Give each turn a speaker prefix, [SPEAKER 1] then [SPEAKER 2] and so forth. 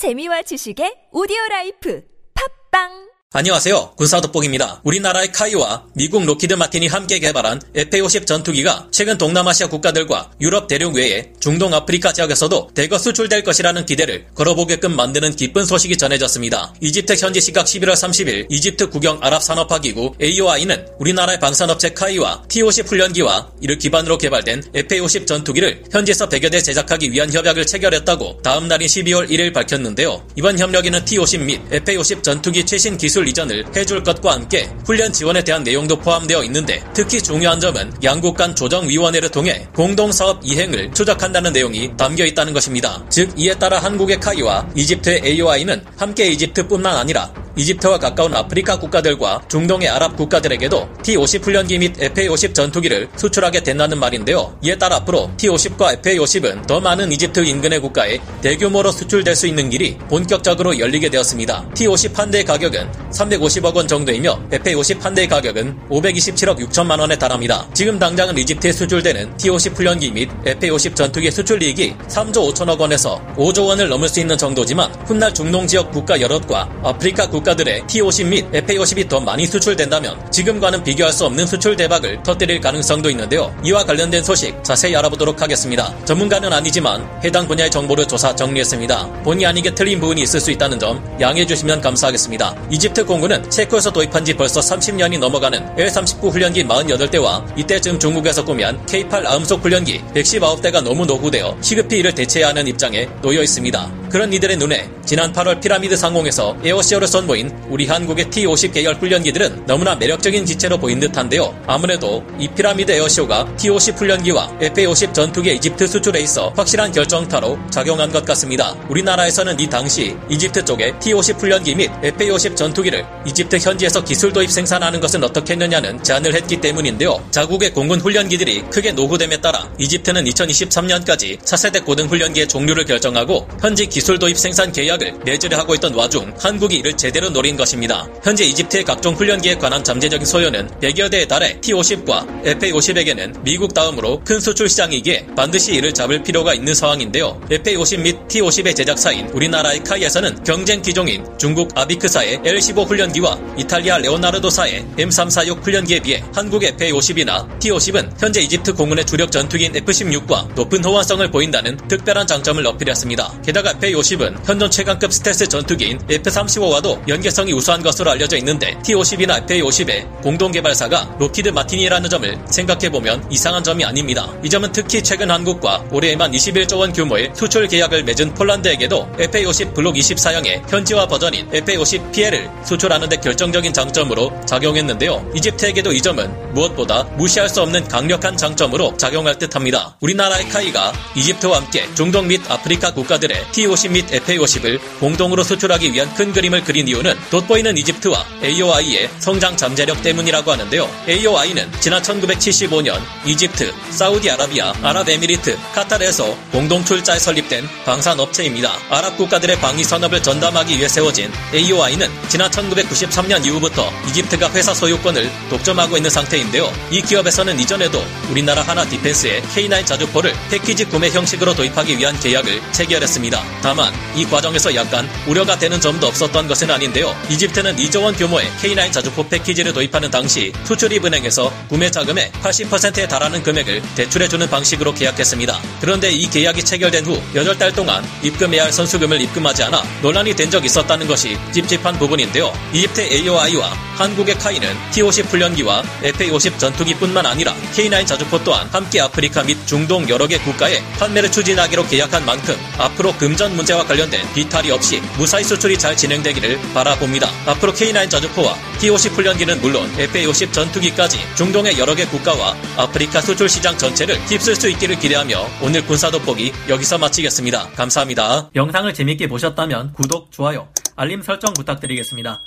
[SPEAKER 1] 재미와 지식의 오디오 라이프. 팟빵
[SPEAKER 2] 안녕하세요. 군사돋보기입니다. 우리나라의 KAI와 미국 록히드 마틴이 함께 개발한 FA-50 전투기가 최근 동남아시아 국가들과 유럽 대륙 외에 중동 아프리카 지역에서도 대거 수출될 것이라는 기대를 걸어보게끔 만드는 기쁜 소식이 전해졌습니다. 이집트 현지 시각 11월 30일 이집트 국영 아랍산업화기구 AOI는 우리나라의 방산업체 KAI와 T-50 훈련기와 이를 기반으로 개발된 FA-50 전투기를 현지에서 100여 대 제작하기 위한 협약을 체결했다고 다음 날인 12월 1일 밝혔는데요. 이번 협력에는 T-50 및 FA-50 전투기 최신 기술 기술 이전을 해줄 것과 함께 훈련 지원에 대한 내용도 포함되어 있는데 특히 중요한 점은 양국 간 조정위원회를 통해 공동사업 이행을 추적한다는 내용이 담겨 있다는 것입니다. 즉 이에 따라 한국의 카이와 이집트의 AOI는 함께 이집트뿐만 아니라 이집트와 가까운 아프리카 국가들과 중동의 아랍 국가들에게도 T-50 훈련기 및 FA-50 전투기를 수출하게 된다는 말인데요. 이에 따라 앞으로 T-50과 FA-50은 더 많은 이집트 인근의 국가에 대규모로 수출될 수 있는 길이 본격적으로 열리게 되었습니다. T-50 한 대의 가격은 350억 원 정도이며 FA-50 한 대의 가격은 527억 6천만 원에 달합니다. 지금 당장은 이집트에 수출되는 T-50 훈련기 및 FA-50 전투기 수출 이익이 3조 5천억 원에서 5조 원을 넘을 수 있는 정도지만 훗날 중동 지역 국가 여럿과 아프리카 국가 국가들의 T50 및 FA50이 더 많이 수출된다면 지금과는 비교할 수 없는 수출 대박을 터뜨릴 가능성도 있는데요. 이와 관련된 소식 자세히 알아보도록 하겠습니다. 전문가는 아니지만 해당 분야의 정보를 조사 정리했습니다. 본의 아니게 틀린 부분이 있을 수 있다는 점 양해해 주시면 감사하겠습니다. 이집트 공군은 체코에서 도입한 지 벌써 30년이 넘어가는 L-39 훈련기 48대와 이때쯤 중국에서 구매한 K-8 아음속 훈련기 119대가 너무 노후되어 시급히 이를 대체해야 하는 입장에 놓여 있습니다. 그런 이들의 눈에 지난 8월 피라미드 상공에서 에어쇼를 선보인 우리 한국의 T-50 계열 훈련기들은 너무나 매력적인 기체로 보인 듯한데요. 아무래도 이 피라미드 에어쇼가 T-50 훈련기와 FA-50 전투기 이집트 수출에 있어 확실한 결정타로 작용한 것 같습니다. 우리나라에서는 이 당시 이집트 쪽에 T-50 훈련기 및 FA-50 전투기를 이집트 현지에서 기술 도입 생산하는 것은 어떻겠느냐는 제안을 했기 때문인데요. 자국의 공군 훈련기들이 크게 노후됨에 따라 이집트는 2023년까지 차세대 고등 훈련기의 종류를 결정하고 현지 기 기술 도입 생산 계약을 내재를 하고 있던 와중 한국이 이를 제대로 노린 것입니다. 현재 이집트의 각종 훈련기에 관한 잠재적인 소요는 100여 대에 달해 T-50과 FA-50에게는 미국 다음으로 큰 수출 시장이기에 반드시 이를 잡을 필요가 있는 상황인데요. FA-50 및 T-50의 제작사인 우리나라의 KAI에서는 경쟁 기종인 중국 AVIC사의 L-15 훈련기와 이탈리아 레오나르도사의 M346 훈련기에 비해 한국의 FA-50이나 T-50은 현재 이집트 공군의 주력 전투기인 F-16과 높은 호환성을 보인다는 특별한 장점을 어필했습니다. 게다가 FA-50 T-50은 현존 최강급 스텔스 전투기인 F-35와도 연계성이 우수한 것으로 알려져 있는데 T-50이나 FA-50의 공동 개발사가 록히드 마틴이라는 점을 생각해보면 이상한 점이 아닙니다. 이 점은 특히 최근 한국과 올해에만 21조 원 규모의 수출 계약을 맺은 폴란드에게도 FA-50 블록 24형의 현지화 버전인 FA-50PL을 수출하는데 결정적인 장점으로 작용했는데요. 이집트에게도 이 점은 무엇보다 무시할 수 없는 강력한 장점으로 작용할 듯합니다. 우리나라의 KAI가 이집트와 함께 중동 및 아프리카 국가들에 T-50 F-50 및 FA-50을 공동으로 수출하기 위한 큰 그림을 그린 이유는 돋보이는 이집트와 AOI의 성장 잠재력 때문이라고 하는데요. AOI는 지난 1975년 이집트, 사우디아라비아, 아랍에미리트, 카타르에서 공동 출자에 설립된 방산업체입니다. 아랍 국가들의 방위 산업을 전담하기 위해 세워진 AOI는 지난 1993년 이후부터 이집트가 회사 소유권을 독점하고 있는 상태인데요. 이 기업에서는 이전에도 우리나라 하나 디펜스의 K9 자주포를 패키지 구매 형식으로 도입하기 위한 계약을 체결했습니다. 다만 이 과정에서 약간 우려가 되는 점도 없었던 것은 아닌데요. 이집트는 2조 원 규모의 K9 자주포 패키지를 도입하는 당시 수출입은행에서 구매 자금의 80%에 달하는 금액을 대출해주는 방식으로 계약했습니다. 그런데 이 계약이 체결된 후 8달 동안 입금해야 할 선수금을 입금하지 않아 논란이 된 적이 있었다는 것이 찝찝한 부분인데요. 이집트 AOI와 한국의 카이는 T-50 훈련기와 FA-50 전투기뿐만 아니라 K9 자주포 또한 함께 아프리카 및 중동 여러 개 국가에 판매를 추진하기로 계약한 만큼 앞으로 금전 문제와 관련된 비탈이 없이 무사히 수출이 잘 진행되기를 바라봅니다. 앞으로 K9 자주포와 T-50 훈련기는 물론 FA-50 전투기까지 중동의 여러 개 국가와 아프리카 수출 시장 전체를 휩쓸 수 있기를 기대하며 오늘 군사 돋보기 여기서 마치겠습니다. 감사합니다.
[SPEAKER 3] 영상을 재밌게 보셨다면 구독, 좋아요, 알림 설정 부탁드리겠습니다.